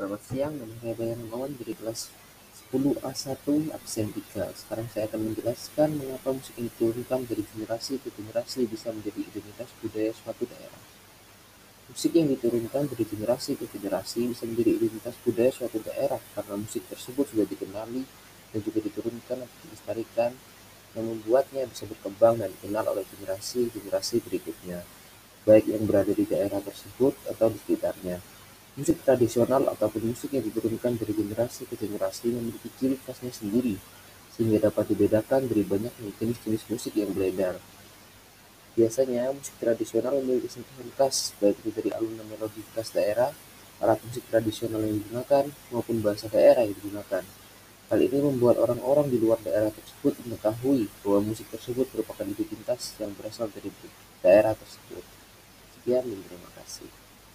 Selamat siang, nama saya Bayan Mawan dari kelas 10A1 absen 3. Sekarang saya akan menjelaskan mengapa musik yang diturunkan dari generasi ke generasi bisa menjadi identitas budaya suatu daerah. Musik yang diturunkan dari generasi ke generasi bisa menjadi identitas budaya suatu daerah karena musik tersebut sudah dikenali dan juga diturunkan atau dilestarikan yang membuatnya bisa berkembang dan dikenal oleh generasi-generasi berikutnya, baik yang berada di daerah tersebut atau di sekitarnya. Musik tradisional ataupun musik yang diturunkan dari generasi ke generasi memiliki ciri khasnya sendiri, sehingga dapat dibedakan dari banyak jenis-jenis musik yang beredar. Biasanya, musik tradisional memiliki sentuhan khas, baik itu dari alunan melodi khas daerah, alat musik tradisional yang digunakan, maupun bahasa daerah yang digunakan. Hal ini membuat orang-orang di luar daerah tersebut mengetahui bahwa musik tersebut merupakan identitas yang berasal dari daerah tersebut. Sekian terima kasih.